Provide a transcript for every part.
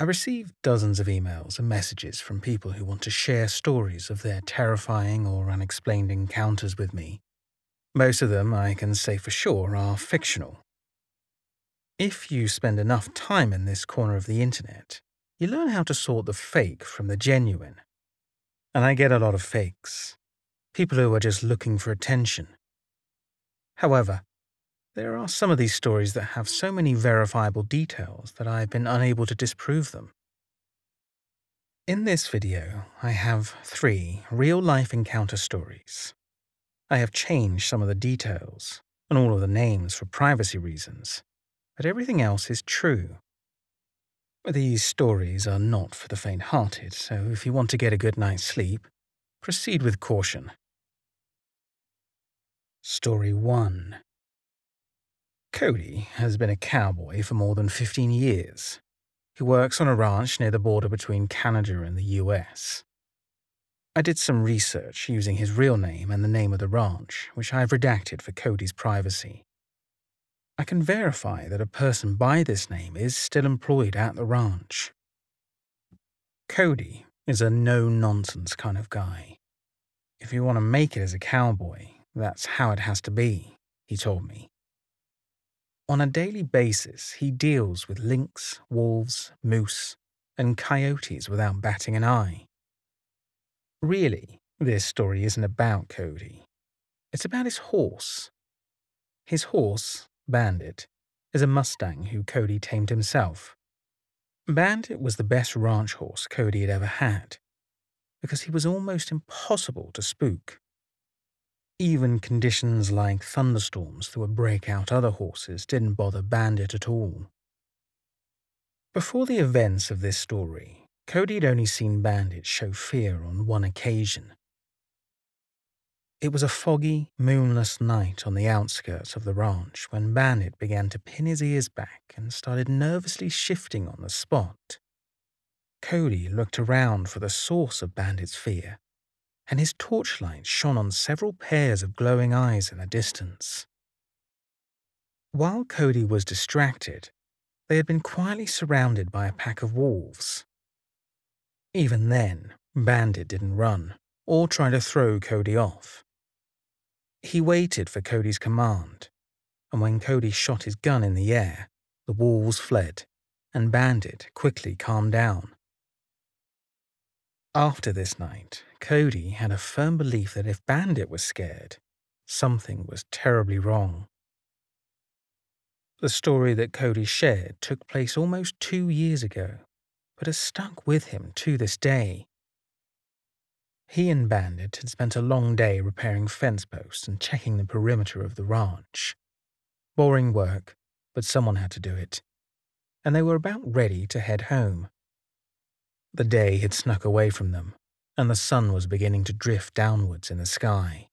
I receive dozens of emails and messages from people who want to share stories of their terrifying or unexplained encounters with me. Most of them, I can say for sure, are fictional. If you spend enough time in this corner of the internet, you learn how to sort the fake from the genuine. And I get a lot of fakes. People who are just looking for attention. However, there are some of these stories that have so many verifiable details that I've been unable to disprove them. In this video, I have three real-life encounter stories. I have changed some of the details and all of the names for privacy reasons, but everything else is true. These stories are not for the faint-hearted, so if you want to get a good night's sleep, proceed with caution. Story 1 Cody has been a cowboy for more than 15 years. He works on a ranch near the border between Canada and the US. I did some research using his real name and the name of the ranch, which I've redacted for Cody's privacy. I can verify that a person by this name is still employed at the ranch. Cody is a no nonsense kind of guy. If you want to make it as a cowboy, that's how it has to be, he told me. On a daily basis, he deals with lynx, wolves, moose, and coyotes without batting an eye. Really, this story isn't about Cody. It's about his horse. His horse, Bandit, is a Mustang who Cody tamed himself. Bandit was the best ranch horse Cody had ever had, because he was almost impossible to spook. Even conditions like thunderstorms that would break out other horses didn't bother Bandit at all. Before the events of this story, Cody had only seen Bandit show fear on one occasion. It was a foggy, moonless night on the outskirts of the ranch when Bandit began to pin his ears back and started nervously shifting on the spot. Cody looked around for the source of Bandit's fear and his torchlight shone on several pairs of glowing eyes in the distance. While Cody was distracted, they had been quietly surrounded by a pack of wolves. Even then, Bandit didn't run or try to throw Cody off. He waited for Cody's command, and when Cody shot his gun in the air, the wolves fled, and Bandit quickly calmed down. After this night, Cody had a firm belief that if Bandit was scared, something was terribly wrong. The story that Cody shared took place almost two years ago, but has stuck with him to this day. He and Bandit had spent a long day repairing fence posts and checking the perimeter of the ranch. Boring work, but someone had to do it, and they were about ready to head home. The day had snuck away from them, and the sun was beginning to drift downwards in the sky.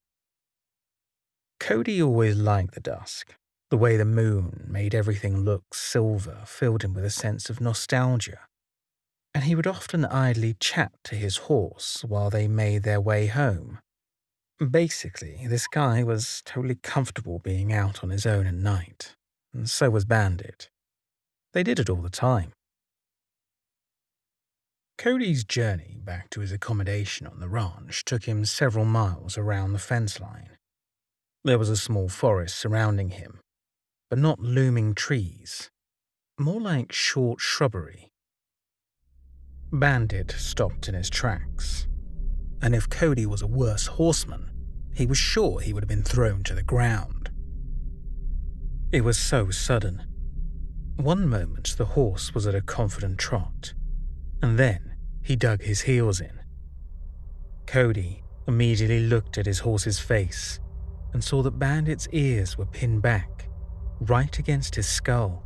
Cody always liked the dusk. The way the moon made everything look silver filled him with a sense of nostalgia. And he would often idly chat to his horse while they made their way home. Basically, this guy was totally comfortable being out on his own at night, and so was Bandit. They did it all the time. Cody's journey back to his accommodation on the ranch took him several miles around the fence line. There was a small forest surrounding him, but not looming trees, more like short shrubbery. Bandit stopped in his tracks, and if Cody was a worse horseman, he was sure he would have been thrown to the ground. It was so sudden. One moment the horse was at a confident trot, and then he dug his heels in. Cody immediately looked at his horse's face and saw that Bandit's ears were pinned back, right against his skull.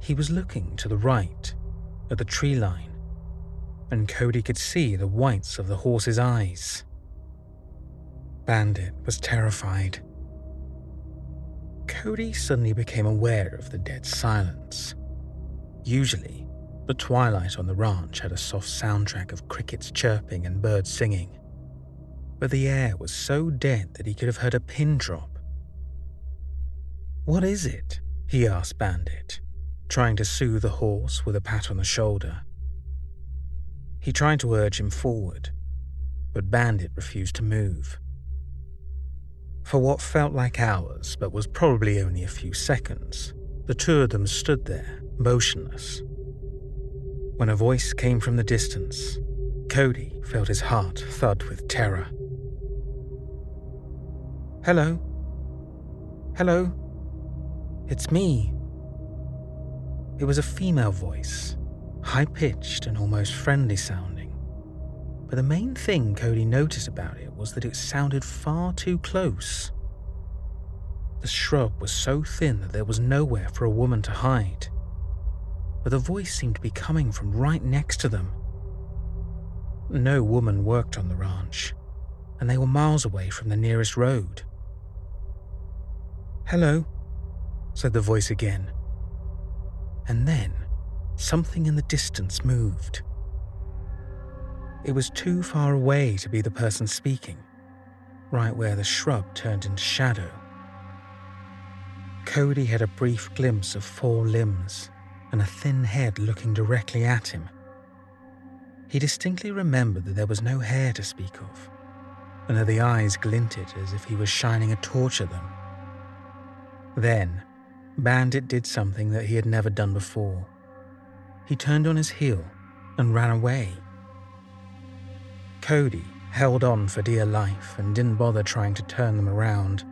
He was looking to the right, at the tree line, and Cody could see the whites of the horse's eyes. Bandit was terrified. Cody suddenly became aware of the dead silence. Usually, the twilight on the ranch had a soft soundtrack of crickets chirping and birds singing. But the air was so dead that he could have heard a pin drop. What is it? he asked Bandit. trying to soothe the horse with a pat on the shoulder. He tried to urge him forward, but Bandit refused to move. For what felt like hours, but was probably only a few seconds, the two of them stood there, motionless. When a voice came from the distance, Cody felt his heart thud with terror. Hello? Hello? It's me. It was a female voice, high pitched and almost friendly sounding. But the main thing Cody noticed about it was that it sounded far too close. The shrub was so thin that there was nowhere for a woman to hide. But the voice seemed to be coming from right next to them. No woman worked on the ranch, and they were miles away from the nearest road. Hello, said the voice again. And then something in the distance moved. It was too far away to be the person speaking, right where the shrub turned into shadow. Cody had a brief glimpse of four limbs and a thin head looking directly at him. He distinctly remembered that there was no hair to speak of, and that the eyes glinted as if he was shining a torch at them. Then, Bandit did something that he had never done before. He turned on his heel and ran away. Cody held on for dear life and didn't bother trying to turn them around.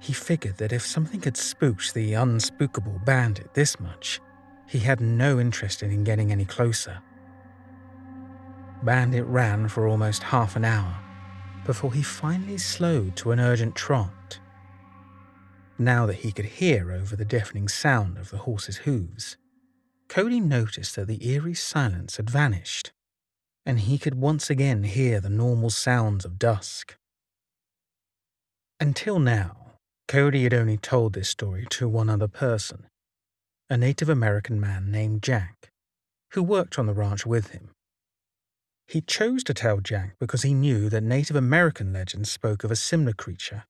He figured that if something had spooked the unspookable bandit this much, he had no interest in getting any closer. Bandit ran for almost half an hour before he finally slowed to an urgent trot. Now that he could hear over the deafening sound of the horse's hooves, Cody noticed that the eerie silence had vanished, and he could once again hear the normal sounds of dusk. Until now, Cody had only told this story to one other person, a Native American man named Jack, who worked on the ranch with him. He chose to tell Jack because he knew that Native American legends spoke of a similar creature,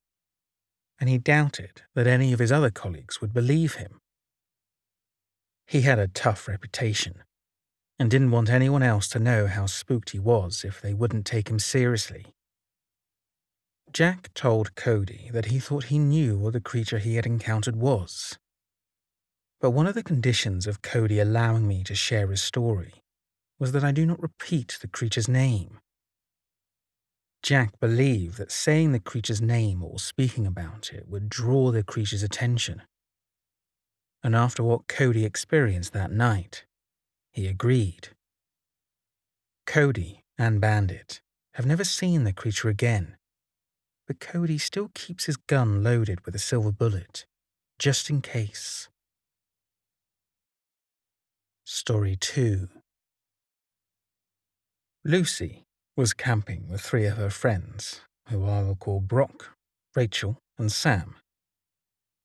and he doubted that any of his other colleagues would believe him. He had a tough reputation, and didn't want anyone else to know how spooked he was if they wouldn't take him seriously. Jack told Cody that he thought he knew what the creature he had encountered was. But one of the conditions of Cody allowing me to share his story was that I do not repeat the creature's name. Jack believed that saying the creature's name or speaking about it would draw the creature's attention. And after what Cody experienced that night, he agreed. Cody and Bandit have never seen the creature again, but Cody still keeps his gun loaded with a silver bullet, just in case. Story 2 Lucy was camping with three of her friends, who I will call Brock, Rachel, and Sam.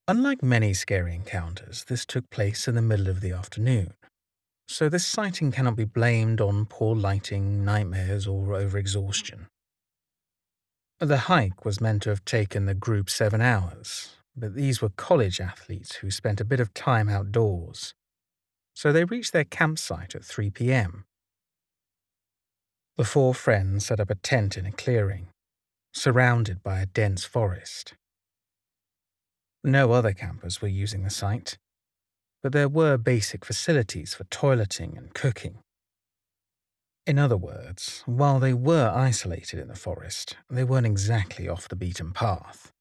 Unlike many scary encounters, this took place in the middle of the afternoon, so this sighting cannot be blamed on poor lighting, nightmares, or overexhaustion. The hike was meant to have taken the group seven hours, but these were college athletes who spent a bit of time outdoors, so they reached their campsite at 3 p.m. The four friends set up a tent in a clearing, surrounded by a dense forest. No other campers were using the site, but there were basic facilities for toileting and cooking. In other words, while they were isolated in the forest, they weren't exactly off the beaten path.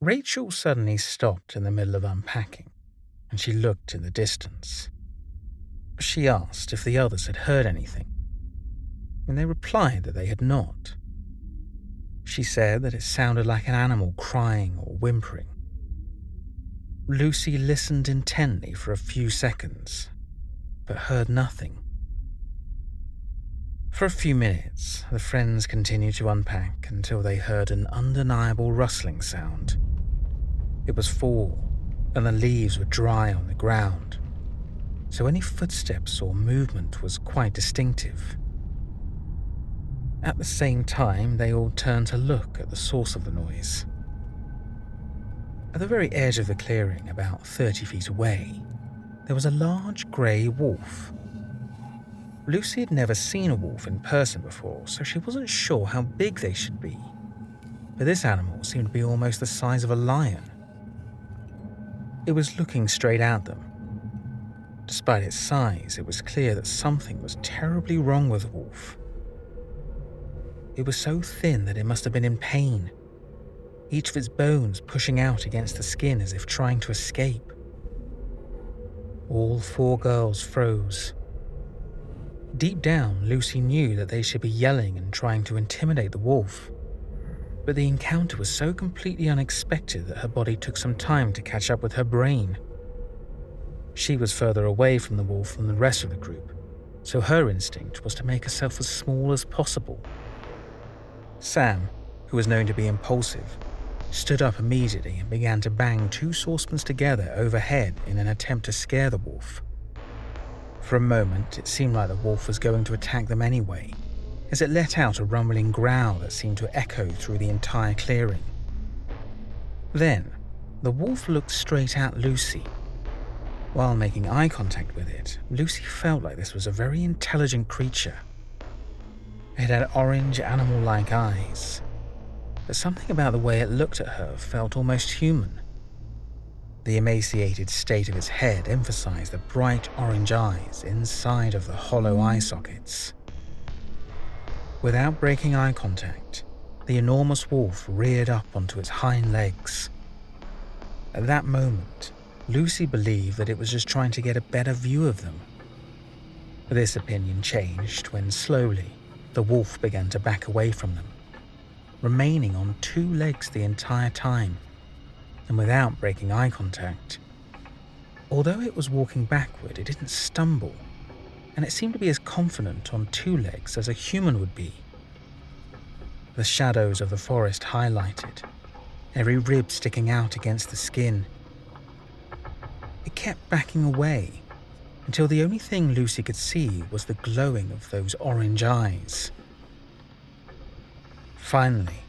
Rachel suddenly stopped in the middle of unpacking, and she looked in the distance. She asked if the others had heard anything, and they replied that they had not. She said that it sounded like an animal crying or whimpering. Lucy listened intently for a few seconds, but heard nothing. For a few minutes, the friends continued to unpack until they heard an undeniable rustling sound. It was fall, and the leaves were dry on the ground so any footsteps or movement was quite distinctive. At the same time, they all turned to look at the source of the noise. At the very edge of the clearing, about 30 feet away, there was a large grey wolf. Lucy had never seen a wolf in person before, so she wasn't sure how big they should be. But this animal seemed to be almost the size of a lion. It was looking straight at them. Despite its size, it was clear that something was terribly wrong with wolf. It was so thin that it must have been in pain, each of its bones pushing out against the skin as if trying to escape. All four girls froze. Deep down, Lucy knew that they should be yelling and trying to intimidate the wolf. But the encounter was so completely unexpected that her body took some time to catch up with her brain. She was further away from the wolf than the rest of the group, so her instinct was to make herself as small as possible. Sam, who was known to be impulsive, stood up immediately and began to bang two saucepans together overhead in an attempt to scare the wolf. For a moment, it seemed like the wolf was going to attack them anyway, as it let out a rumbling growl that seemed to echo through the entire clearing. Then, the wolf looked straight at Lucy. While making eye contact with it, Lucy felt like this was a very intelligent creature. It had orange animal like eyes, but something about the way it looked at her felt almost human. The emaciated state of its head emphasized the bright orange eyes inside of the hollow eye sockets. Without breaking eye contact, the enormous wolf reared up onto its hind legs. At that moment, Lucy believed that it was just trying to get a better view of them. This opinion changed when slowly the wolf began to back away from them, remaining on two legs the entire time and without breaking eye contact. Although it was walking backward, it didn't stumble and it seemed to be as confident on two legs as a human would be. The shadows of the forest highlighted, every rib sticking out against the skin. It kept backing away until the only thing Lucy could see was the glowing of those orange eyes. Finally,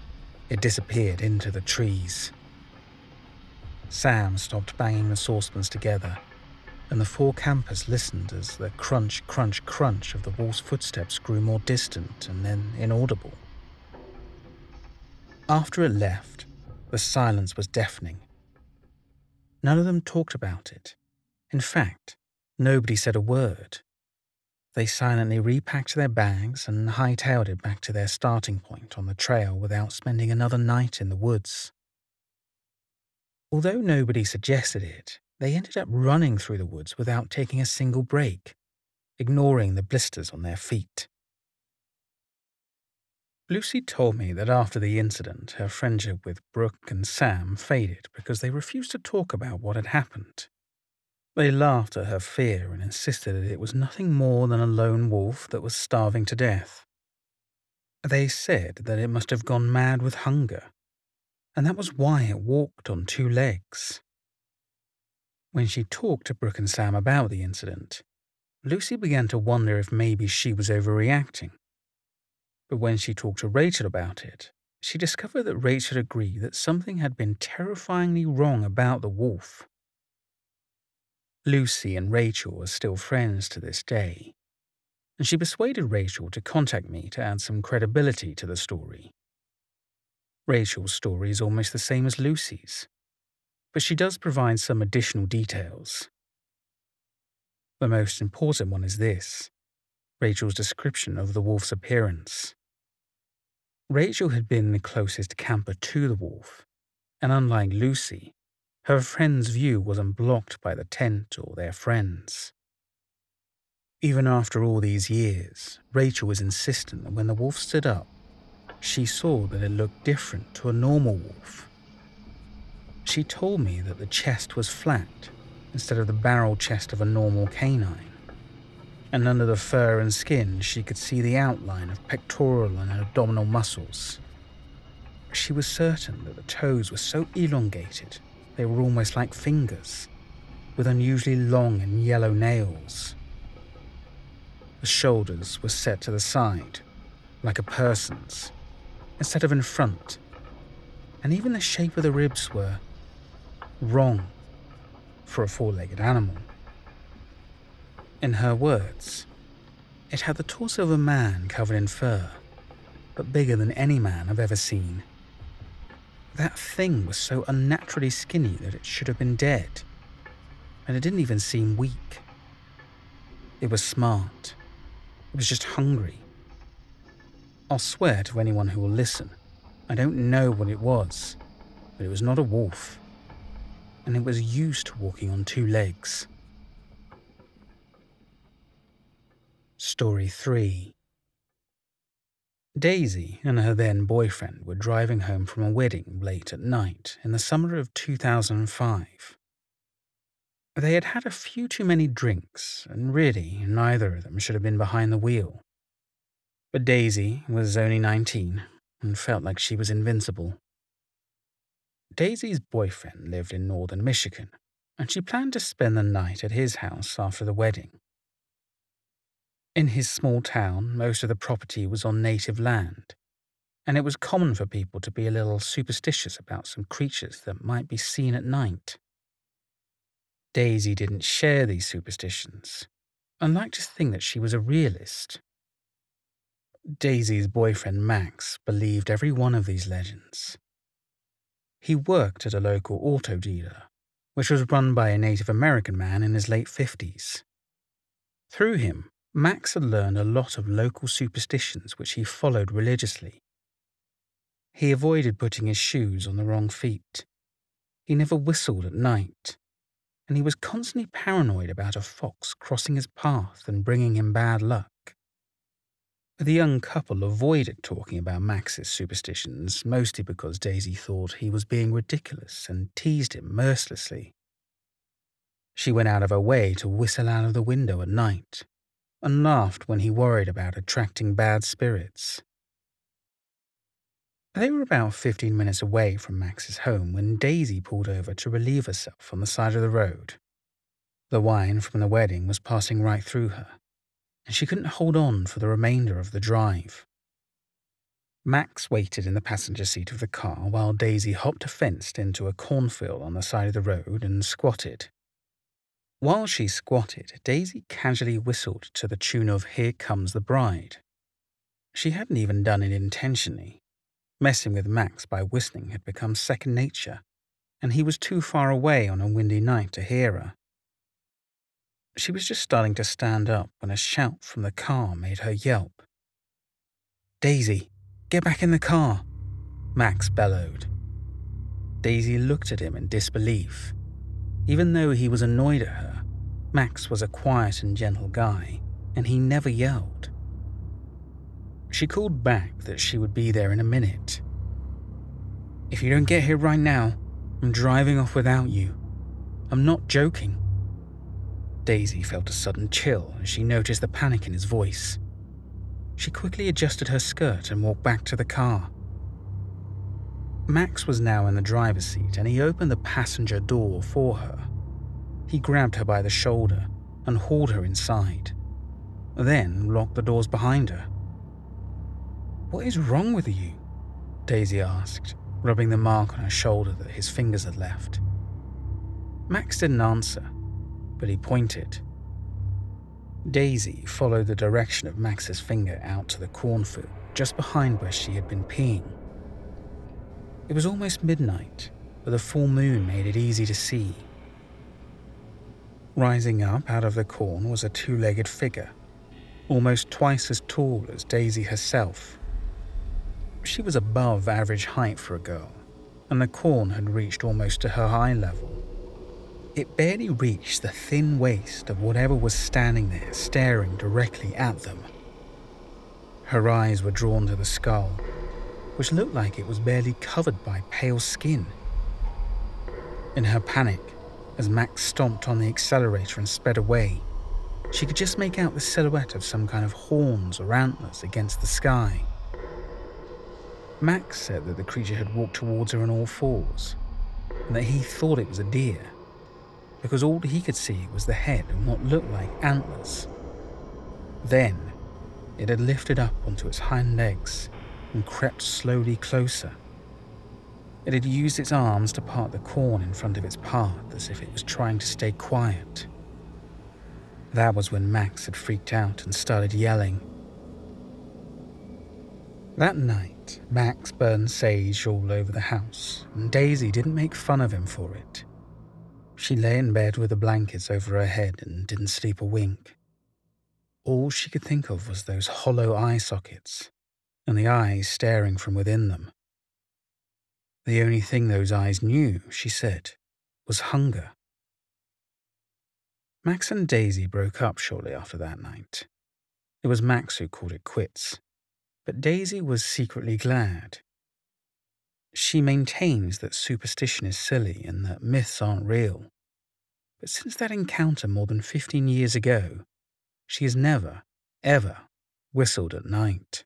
it disappeared into the trees. Sam stopped banging the saucepans together and the four campers listened as the crunch, crunch, crunch of the wolf's footsteps grew more distant and then inaudible. After it left, the silence was deafening. None of them talked about it. In fact, nobody said a word. They silently repacked their bags and hightailed it back to their starting point on the trail without spending another night in the woods. Although nobody suggested it, they ended up running through the woods without taking a single break, ignoring the blisters on their feet. Lucy told me that after the incident, her friendship with Brooke and Sam faded because they refused to talk about what had happened. They laughed at her fear and insisted that it was nothing more than a lone wolf that was starving to death. They said that it must have gone mad with hunger, and that was why it walked on two legs. When she talked to Brooke and Sam about the incident, Lucy began to wonder if maybe she was overreacting. But when she talked to Rachel about it, she discovered that Rachel agreed that something had been terrifyingly wrong about the wolf. Lucy and Rachel are still friends to this day, and she persuaded Rachel to contact me to add some credibility to the story. Rachel's story is almost the same as Lucy's, but she does provide some additional details. The most important one is this Rachel's description of the wolf's appearance. Rachel had been the closest camper to the wolf, and unlike Lucy, her friend's view wasn't blocked by the tent or their friends. Even after all these years, Rachel was insistent that when the wolf stood up, she saw that it looked different to a normal wolf she told me that the chest was flat instead of the barrel chest of a normal canine. And under the fur and skin, she could see the outline of pectoral and abdominal muscles. She was certain that the toes were so elongated they were almost like fingers, with unusually long and yellow nails. The shoulders were set to the side, like a person's, instead of in front, and even the shape of the ribs were wrong for a four legged animal. In her words, it had the torso of a man covered in fur, but bigger than any man I've ever seen. That thing was so unnaturally skinny that it should have been dead, and it didn't even seem weak. It was smart. It was just hungry. I'll swear to anyone who will listen, I don't know what it was, but it was not a wolf, and it was used to walking on two legs. Story 3 Daisy and her then boyfriend were driving home from a wedding late at night in the summer of 2005. They had had a few too many drinks, and really neither of them should have been behind the wheel. But Daisy was only 19 and felt like she was invincible. Daisy's boyfriend lived in northern Michigan, and she planned to spend the night at his house after the wedding. In his small town, most of the property was on native land, and it was common for people to be a little superstitious about some creatures that might be seen at night. Daisy didn't share these superstitions and liked to think that she was a realist. Daisy's boyfriend Max believed every one of these legends. He worked at a local auto dealer, which was run by a Native American man in his late 50s. Through him, Max had learned a lot of local superstitions which he followed religiously. He avoided putting his shoes on the wrong feet. He never whistled at night. And he was constantly paranoid about a fox crossing his path and bringing him bad luck. The young couple avoided talking about Max's superstitions, mostly because Daisy thought he was being ridiculous and teased him mercilessly. She went out of her way to whistle out of the window at night, and laughed when he worried about attracting bad spirits. They were about 15 minutes away from Max's home when Daisy pulled over to relieve herself on the side of the road. The wine from the wedding was passing right through her, and she couldn't hold on for the remainder of the drive. Max waited in the passenger seat of the car while Daisy hopped a fence into a cornfield on the side of the road and squatted. While she squatted, Daisy casually whistled to the tune of Here Comes the Bride. She hadn't even done it intentionally. Messing with Max by whistling had become second nature, and he was too far away on a windy night to hear her. She was just starting to stand up when a shout from the car made her yelp. Daisy, get back in the car, Max bellowed. Daisy looked at him in disbelief. Even though he was annoyed at her, Max was a quiet and gentle guy, and he never yelled. She called back that she would be there in a minute. If you don't get here right now, I'm driving off without you. I'm not joking. Daisy felt a sudden chill as she noticed the panic in his voice. She quickly adjusted her skirt and walked back to the car. Max was now in the driver's seat and he opened the passenger door for her. He grabbed her by the shoulder and hauled her inside, then locked the doors behind her. What is wrong with you? Daisy asked, rubbing the mark on her shoulder that his fingers had left. Max didn't answer, but he pointed. Daisy followed the direction of Max's finger out to the cornfield just behind where she had been peeing. It was almost midnight, but the full moon made it easy to see. Rising up out of the corn was a two legged figure, almost twice as tall as Daisy herself. She was above average height for a girl, and the corn had reached almost to her eye level. It barely reached the thin waist of whatever was standing there staring directly at them. Her eyes were drawn to the skull, which looked like it was barely covered by pale skin. In her panic, as Max stomped on the accelerator and sped away, she could just make out the silhouette of some kind of horns or antlers against the sky. Max said that the creature had walked towards her on all fours, and that he thought it was a deer, because all he could see was the head and what looked like antlers. Then, it had lifted up onto its hind legs and crept slowly closer. It had used its arms to part the corn in front of its path as if it was trying to stay quiet. That was when Max had freaked out and started yelling. That night, Max burned sage all over the house, and Daisy didn't make fun of him for it. She lay in bed with the blankets over her head and didn't sleep a wink. All she could think of was those hollow eye sockets, and the eyes staring from within them. The only thing those eyes knew, she said, was hunger. Max and Daisy broke up shortly after that night. It was Max who called it quits, but Daisy was secretly glad. She maintains that superstition is silly and that myths aren't real. But since that encounter more than 15 years ago, she has never, ever whistled at night.